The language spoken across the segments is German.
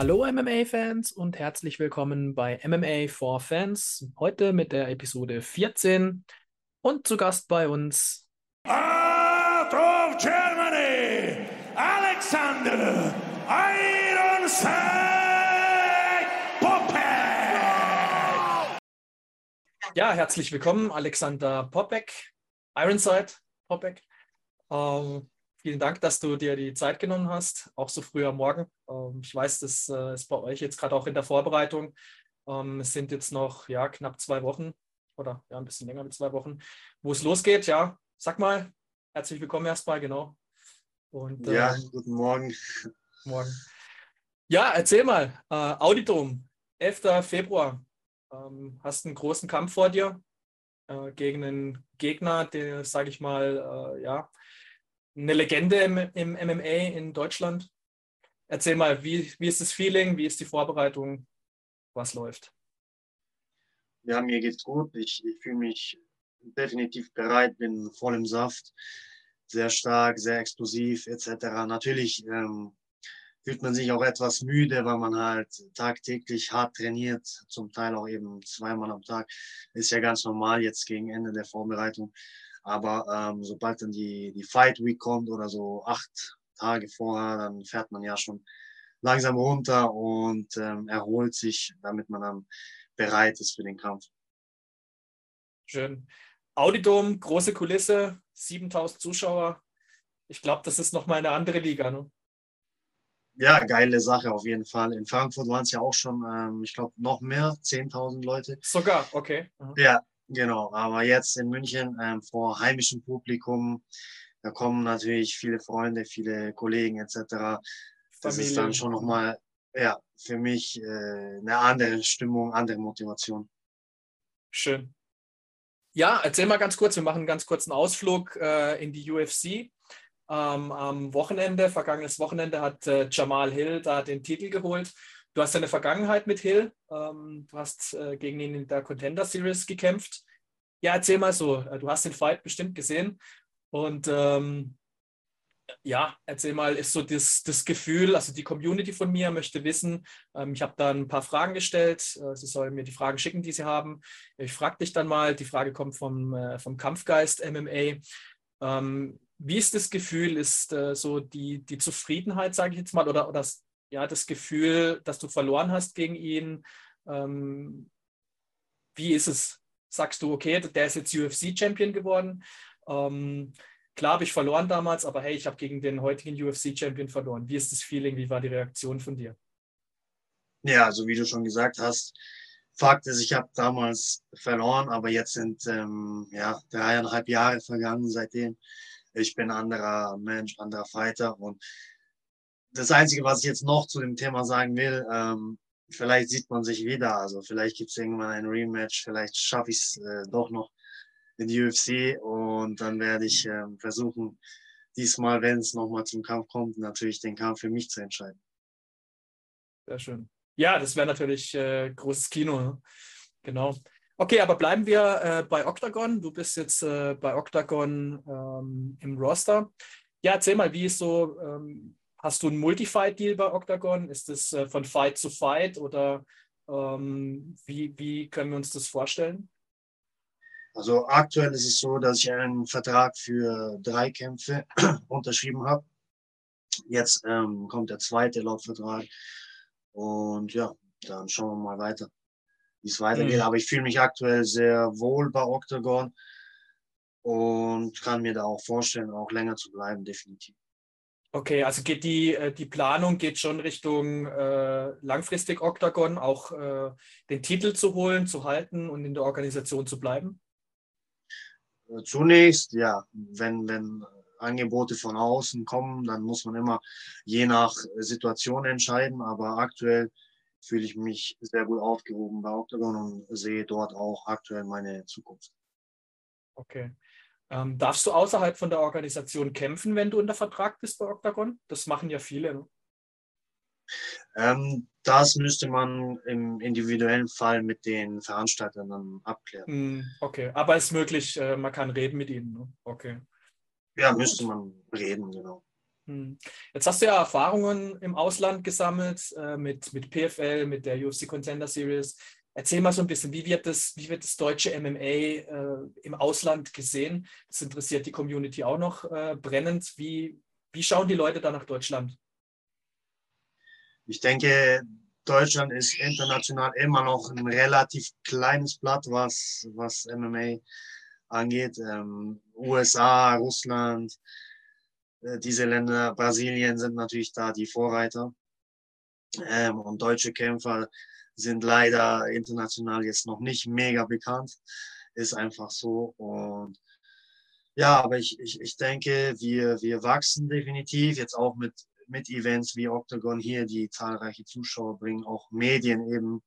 Hallo MMA-Fans und herzlich willkommen bei MMA for Fans. Heute mit der Episode 14 und zu Gast bei uns Out of Germany, Alexander Ironside Popek. Ja, herzlich willkommen, Alexander Popek, Ironside Popek. Ähm, vielen Dank, dass du dir die Zeit genommen hast, auch so früh am Morgen. Ähm, ich weiß, das äh, ist bei euch jetzt gerade auch in der Vorbereitung. Ähm, es sind jetzt noch ja, knapp zwei Wochen oder ja, ein bisschen länger mit zwei Wochen, wo es losgeht. Ja, sag mal, herzlich willkommen erstmal, genau. Und, Ja, ähm, guten Morgen. morgen. Ja, erzähl mal, äh, Auditum, 11. Februar. Ähm, hast einen großen Kampf vor dir äh, gegen einen Gegner, der, sage ich mal, äh, ja, eine Legende im, im MMA in Deutschland. Erzähl mal, wie, wie ist das Feeling, wie ist die Vorbereitung, was läuft? Ja, mir geht's gut. Ich, ich fühle mich definitiv bereit, bin voll im Saft, sehr stark, sehr explosiv etc. Natürlich ähm, fühlt man sich auch etwas müde, weil man halt tagtäglich hart trainiert, zum Teil auch eben zweimal am Tag. Ist ja ganz normal jetzt gegen Ende der Vorbereitung. Aber ähm, sobald dann die, die Fight Week kommt oder so acht Tage vorher, dann fährt man ja schon langsam runter und ähm, erholt sich, damit man dann bereit ist für den Kampf. Schön. Audidom, große Kulisse, 7000 Zuschauer. Ich glaube, das ist nochmal eine andere Liga. Ne? Ja, geile Sache auf jeden Fall. In Frankfurt waren es ja auch schon, ähm, ich glaube, noch mehr, 10.000 Leute. Sogar, okay. Aha. Ja, genau. Aber jetzt in München ähm, vor heimischem Publikum, da kommen natürlich viele Freunde, viele Kollegen etc. Das ist dann Familie. schon nochmal, ja, für mich äh, eine andere Stimmung, andere Motivation. Schön. Ja, erzähl mal ganz kurz, wir machen einen ganz kurzen Ausflug äh, in die UFC. Ähm, am Wochenende, vergangenes Wochenende, hat äh, Jamal Hill da den Titel geholt. Du hast eine Vergangenheit mit Hill. Ähm, du hast äh, gegen ihn in der Contender Series gekämpft. Ja, erzähl mal so. Äh, Du hast den Fight bestimmt gesehen. Und ähm, ja, erzähl mal, ist so das, das Gefühl, also die Community von mir möchte wissen, ähm, ich habe da ein paar Fragen gestellt. Äh, sie sollen mir die Fragen schicken, die sie haben. Ich frage dich dann mal, die Frage kommt vom, äh, vom Kampfgeist MMA. Ähm, wie ist das Gefühl? Ist äh, so die, die Zufriedenheit, sage ich jetzt mal, oder, oder ja, das Gefühl, dass du verloren hast gegen ihn? Ähm, wie ist es? Sagst du, okay, der ist jetzt UFC-Champion geworden? Ähm, klar habe ich verloren damals, aber hey, ich habe gegen den heutigen UFC-Champion verloren. Wie ist das Feeling? Wie war die Reaktion von dir? Ja, also wie du schon gesagt hast, Fakt ist, ich habe damals verloren, aber jetzt sind ähm, ja dreieinhalb Jahre vergangen seitdem. Ich bin anderer Mensch, anderer Fighter und das Einzige, was ich jetzt noch zu dem Thema sagen will, ähm, vielleicht sieht man sich wieder, also vielleicht gibt es irgendwann ein Rematch, vielleicht schaffe ich es äh, doch noch in die UFC und dann werde ich ähm, versuchen, diesmal, wenn es nochmal zum Kampf kommt, natürlich den Kampf für mich zu entscheiden. Sehr schön. Ja, das wäre natürlich äh, großes Kino. Ne? Genau. Okay, aber bleiben wir äh, bei Octagon. Du bist jetzt äh, bei Octagon ähm, im Roster. Ja, erzähl mal, wie ist so, ähm, hast du einen Multi-Fight-Deal bei Octagon? Ist das äh, von Fight zu Fight oder ähm, wie, wie können wir uns das vorstellen? Also aktuell ist es so, dass ich einen Vertrag für drei Kämpfe unterschrieben habe. Jetzt ähm, kommt der zweite Lautvertrag. Und ja, dann schauen wir mal weiter, wie es weitergeht. Mhm. Aber ich fühle mich aktuell sehr wohl bei Octagon und kann mir da auch vorstellen, auch länger zu bleiben, definitiv. Okay, also geht die, äh, die Planung geht schon Richtung äh, langfristig Octagon, auch äh, den Titel zu holen, zu halten und in der Organisation zu bleiben? Äh, Zunächst, ja, wenn, wenn Angebote von außen kommen, dann muss man immer je nach Situation entscheiden. Aber aktuell fühle ich mich sehr gut aufgehoben bei Octagon und sehe dort auch aktuell meine Zukunft. Okay. Ähm, darfst du außerhalb von der Organisation kämpfen, wenn du unter Vertrag bist bei Octagon? Das machen ja viele. Ne? Ähm, das müsste man im individuellen Fall mit den Veranstaltern abklären. Hm, okay, aber es ist möglich, äh, man kann reden mit ihnen. Ne? Okay. Ja, müsste man reden, genau. Hm. Jetzt hast du ja Erfahrungen im Ausland gesammelt äh, mit, mit PFL, mit der UFC Contender Series. Erzähl mal so ein bisschen, wie wird das, wie wird das deutsche MMA äh, im Ausland gesehen? Das interessiert die Community auch noch äh, brennend. Wie, wie schauen die Leute da nach Deutschland? Ich denke, Deutschland ist international immer noch ein relativ kleines Blatt, was, was MMA angeht. Ähm, USA, Russland, äh, diese Länder, Brasilien sind natürlich da die Vorreiter. Ähm, und deutsche Kämpfer sind leider international jetzt noch nicht mega bekannt. Ist einfach so. Und ja, aber ich, ich, ich denke, wir, wir wachsen definitiv jetzt auch mit, mit Events wie Octagon hier, die zahlreiche Zuschauer bringen, auch Medien eben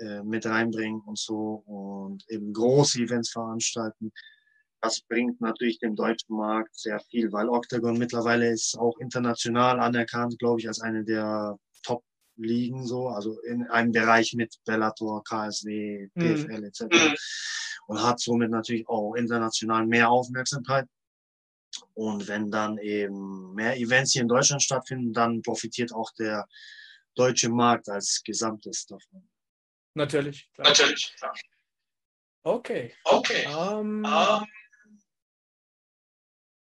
äh, mit reinbringen und so und eben große Events veranstalten. Das bringt natürlich dem deutschen Markt sehr viel, weil Octagon mittlerweile ist auch international anerkannt, glaube ich, als eine der Top-Ligen so, also in einem Bereich mit Bellator, KSW, PFL mhm. etc. Und hat somit natürlich auch international mehr Aufmerksamkeit. Und wenn dann eben mehr Events hier in Deutschland stattfinden, dann profitiert auch der deutsche Markt als Gesamtes davon. Natürlich. Klar. Natürlich. Klar. Okay. Okay. Um, ähm, um,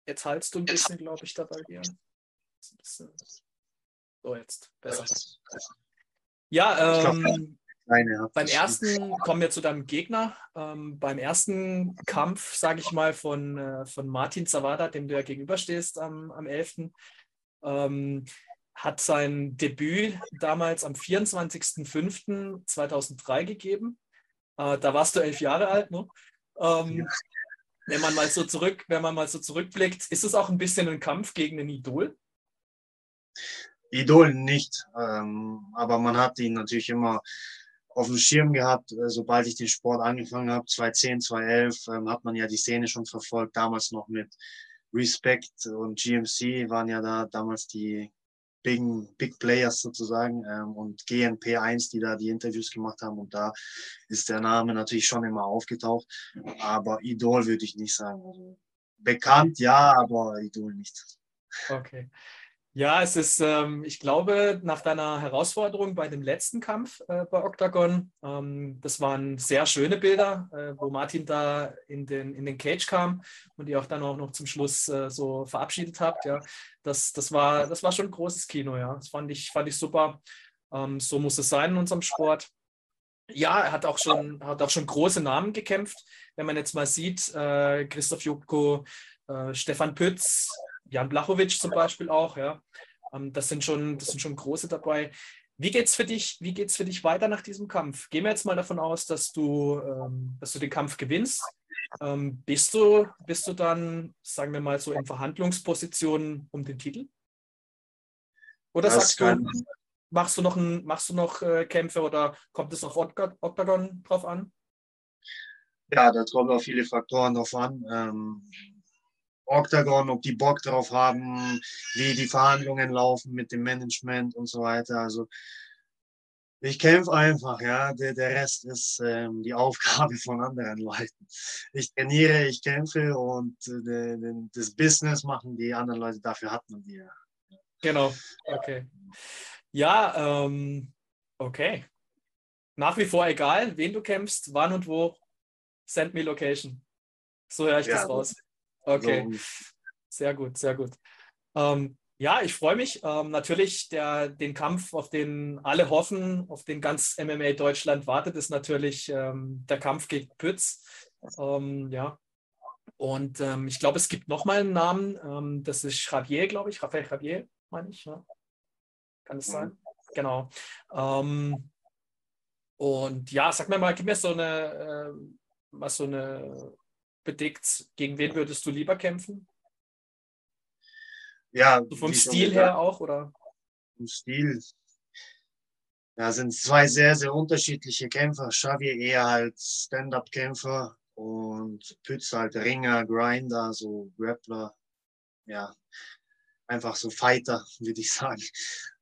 Jetzt haltst du ein bisschen, glaube ich, dabei hier. So, jetzt besser. Ja, ähm, beim ersten, kommen wir zu deinem Gegner. Ähm, beim ersten Kampf, sage ich mal, von, äh, von Martin Zawada, dem du ja gegenüberstehst am, am 11., ähm, hat sein Debüt damals am 24.05.2003 gegeben. Äh, da warst du elf Jahre alt, ne? Ähm, ja wenn man mal so zurück, wenn man mal so zurückblickt, ist es auch ein bisschen ein Kampf gegen ein Idol? Idol nicht, ähm, aber man hat ihn natürlich immer auf dem Schirm gehabt, äh, sobald ich den Sport angefangen habe, 2010, 2011, ähm, hat man ja die Szene schon verfolgt, damals noch mit Respect und GMC waren ja da damals die Big, Big Players sozusagen ähm, und GNP1, die da die Interviews gemacht haben. Und da ist der Name natürlich schon immer aufgetaucht. Aber Idol würde ich nicht sagen. Also, bekannt ja, aber Idol nicht. Okay. Ja, es ist, ähm, ich glaube, nach deiner Herausforderung bei dem letzten Kampf äh, bei Octagon, ähm, das waren sehr schöne Bilder, äh, wo Martin da in den, in den Cage kam und ihr auch dann auch noch zum Schluss äh, so verabschiedet habt. Ja, das, das, war, das war schon ein großes Kino, ja. Das fand ich, fand ich super. Ähm, so muss es sein in unserem Sport. Ja, er hat auch schon, hat auch schon große Namen gekämpft. Wenn man jetzt mal sieht, äh, Christoph Jubko, äh, Stefan Pütz, Jan Blachowitsch zum Beispiel auch, ja. Ähm, das, sind schon, das sind schon große dabei. Wie geht's für dich, wie geht's für dich weiter nach diesem Kampf? Gehen wir jetzt mal davon aus, dass du, ähm, dass du den Kampf gewinnst. Ähm, bist, du, bist du dann, sagen wir mal, so in Verhandlungspositionen um den Titel? Oder das sagst du, machst du noch, ein, machst du noch äh, Kämpfe oder kommt es auf Octagon drauf an? Ja, da kommt auf viele Faktoren drauf an. Ähm, Octagon, ob die Bock drauf haben, wie die Verhandlungen laufen mit dem Management und so weiter. Also ich kämpfe einfach, ja. Der, der Rest ist ähm, die Aufgabe von anderen Leuten. Ich trainiere, ich kämpfe und äh, das Business machen die anderen Leute. Dafür hat man die ja. Genau, okay. Ja, ähm, okay. Nach wie vor egal, wen du kämpfst, wann und wo, send me location. So höre ich ja, das raus. Okay, sehr gut, sehr gut. Ähm, ja, ich freue mich. Ähm, natürlich, der, den Kampf, auf den alle hoffen, auf den ganz MMA Deutschland wartet, ist natürlich ähm, der Kampf gegen Pütz. Ähm, ja. Und ähm, ich glaube, es gibt nochmal einen Namen. Ähm, das ist Javier, glaube ich. Raphael Javier, meine ich. Ja. Kann es sein? Genau. und ja, sag mir mal, gib mir so eine, äh, mal so eine bedeckt, gegen wen würdest du lieber kämpfen? Ja. So vom Stil her auch, oder? Vom Stil. Ja, sind zwei sehr, sehr unterschiedliche Kämpfer. Xavier eher halt Stand-Up-Kämpfer und Pütz halt Ringer, Grinder, so Grappler. Ja, einfach so Fighter, würde ich sagen.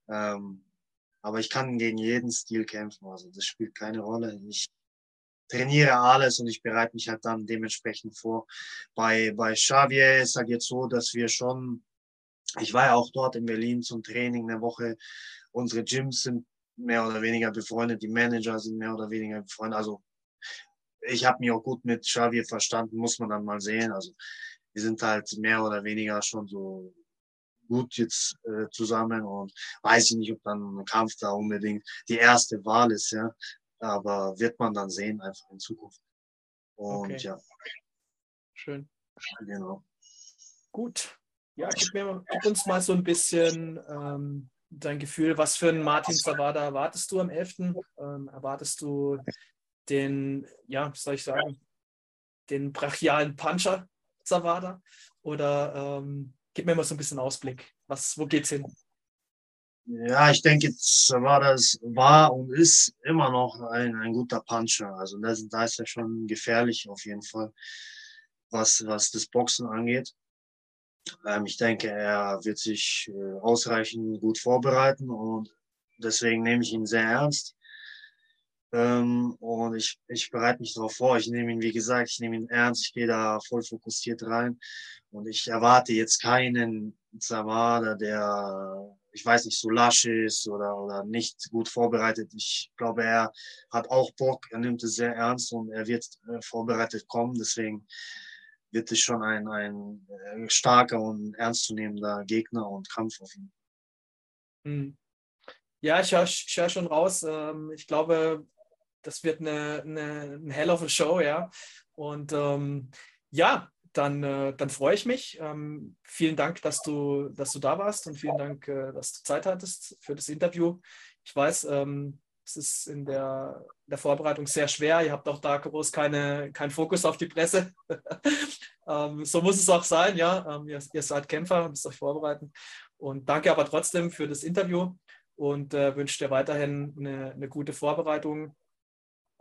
Ähm, aber ich kann gegen jeden Stil kämpfen, also das spielt keine Rolle. Ich trainiere alles und ich bereite mich halt dann dementsprechend vor. Bei, bei Xavier ist halt jetzt so, dass wir schon ich war ja auch dort in Berlin zum Training eine Woche. Unsere Gyms sind mehr oder weniger befreundet, die Manager sind mehr oder weniger befreundet. Also ich habe mich auch gut mit Xavier verstanden, muss man dann mal sehen. Also wir sind halt mehr oder weniger schon so gut jetzt äh, zusammen und weiß ich nicht, ob dann ein Kampf da unbedingt die erste Wahl ist, ja. Aber wird man dann sehen, einfach in Zukunft. Und okay. ja. Schön. Genau. Gut. Ja, gib, mir, gib uns mal so ein bisschen ähm, dein Gefühl, was für einen Martin Zawada erwartest du am 11.? Ähm, erwartest du den, ja, soll ich sagen, den brachialen Puncher Zawada? Oder ähm, gib mir mal so ein bisschen Ausblick. Was, wo geht's hin? Ja, ich denke, Zawada war und ist immer noch ein, ein guter Puncher. Also da ist er schon gefährlich auf jeden Fall, was, was das Boxen angeht. Ähm, ich denke, er wird sich äh, ausreichend gut vorbereiten und deswegen nehme ich ihn sehr ernst. Ähm, und ich, ich bereite mich darauf vor. Ich nehme ihn, wie gesagt, ich nehme ihn ernst. Ich gehe da voll fokussiert rein. Und ich erwarte jetzt keinen Zamada, der, ich weiß nicht, so lasch ist oder, oder nicht gut vorbereitet. Ich glaube, er hat auch Bock. Er nimmt es sehr ernst und er wird äh, vorbereitet kommen. Deswegen wird es schon ein, ein äh, starker und ernstzunehmender Gegner und Kampf auf ihn. Hm. Ja, ich höre hör schon raus. Ähm, ich glaube, das wird eine, eine, eine hell of a Show, ja. Und ähm, ja, dann, äh, dann freue ich mich. Ähm, vielen Dank, dass du, dass du da warst und vielen Dank, äh, dass du Zeit hattest für das Interview. Ich weiß, ähm, es ist in der, der Vorbereitung sehr schwer. Ihr habt auch da groß keine, keinen Fokus auf die Presse. ähm, so muss es auch sein, ja. Ähm, ihr, ihr, seid Kämpfer, müsst euch vorbereiten. Und danke aber trotzdem für das Interview und äh, wünsche dir weiterhin eine, eine gute Vorbereitung.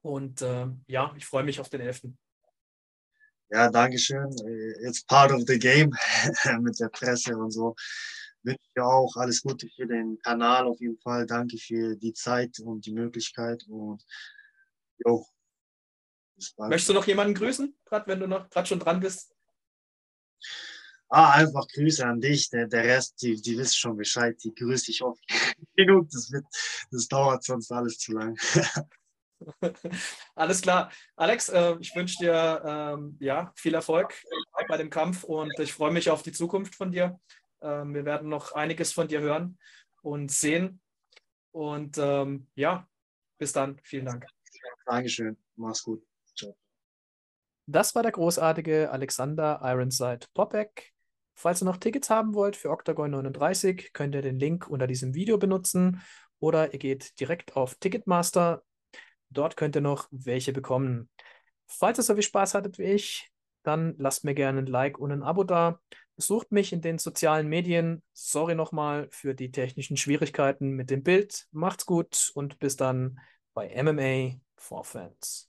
Und äh, ja, ich freue mich auf den 11. Ja, danke schön. It's part of the game mit der Presse und so wünsche dir auch alles Gute für den Kanal auf jeden Fall. Danke für die Zeit und die Möglichkeit und jo. Möchtest du noch jemanden grüßen, gerade wenn du noch gerade schon dran bist? Ah, einfach Grüße an dich. Der, der Rest, die, die wissen schon Bescheid. Die grüße ich oft genug. Das, wird, das dauert sonst alles zu lang. Alles klar. Alex, äh, ich wünsche dir ähm, ja, viel Erfolg bei dem Kampf und ich freue mich auf die Zukunft von dir. Ähm, wir werden noch einiges von dir hören und sehen. Und ähm, ja, bis dann. Vielen Dank. Dankeschön. Mach's gut. Ciao. Das war der großartige Alexander Ironside Popek. Falls ihr noch Tickets haben wollt für Octagon 39, könnt ihr den Link unter diesem Video benutzen oder ihr geht direkt auf Ticketmaster. Dort könnt ihr noch welche bekommen. Falls ihr so viel Spaß hattet wie ich, dann lasst mir gerne ein Like und ein Abo da. Besucht mich in den sozialen Medien. Sorry nochmal für die technischen Schwierigkeiten mit dem Bild. Macht's gut und bis dann bei MMA for Fans.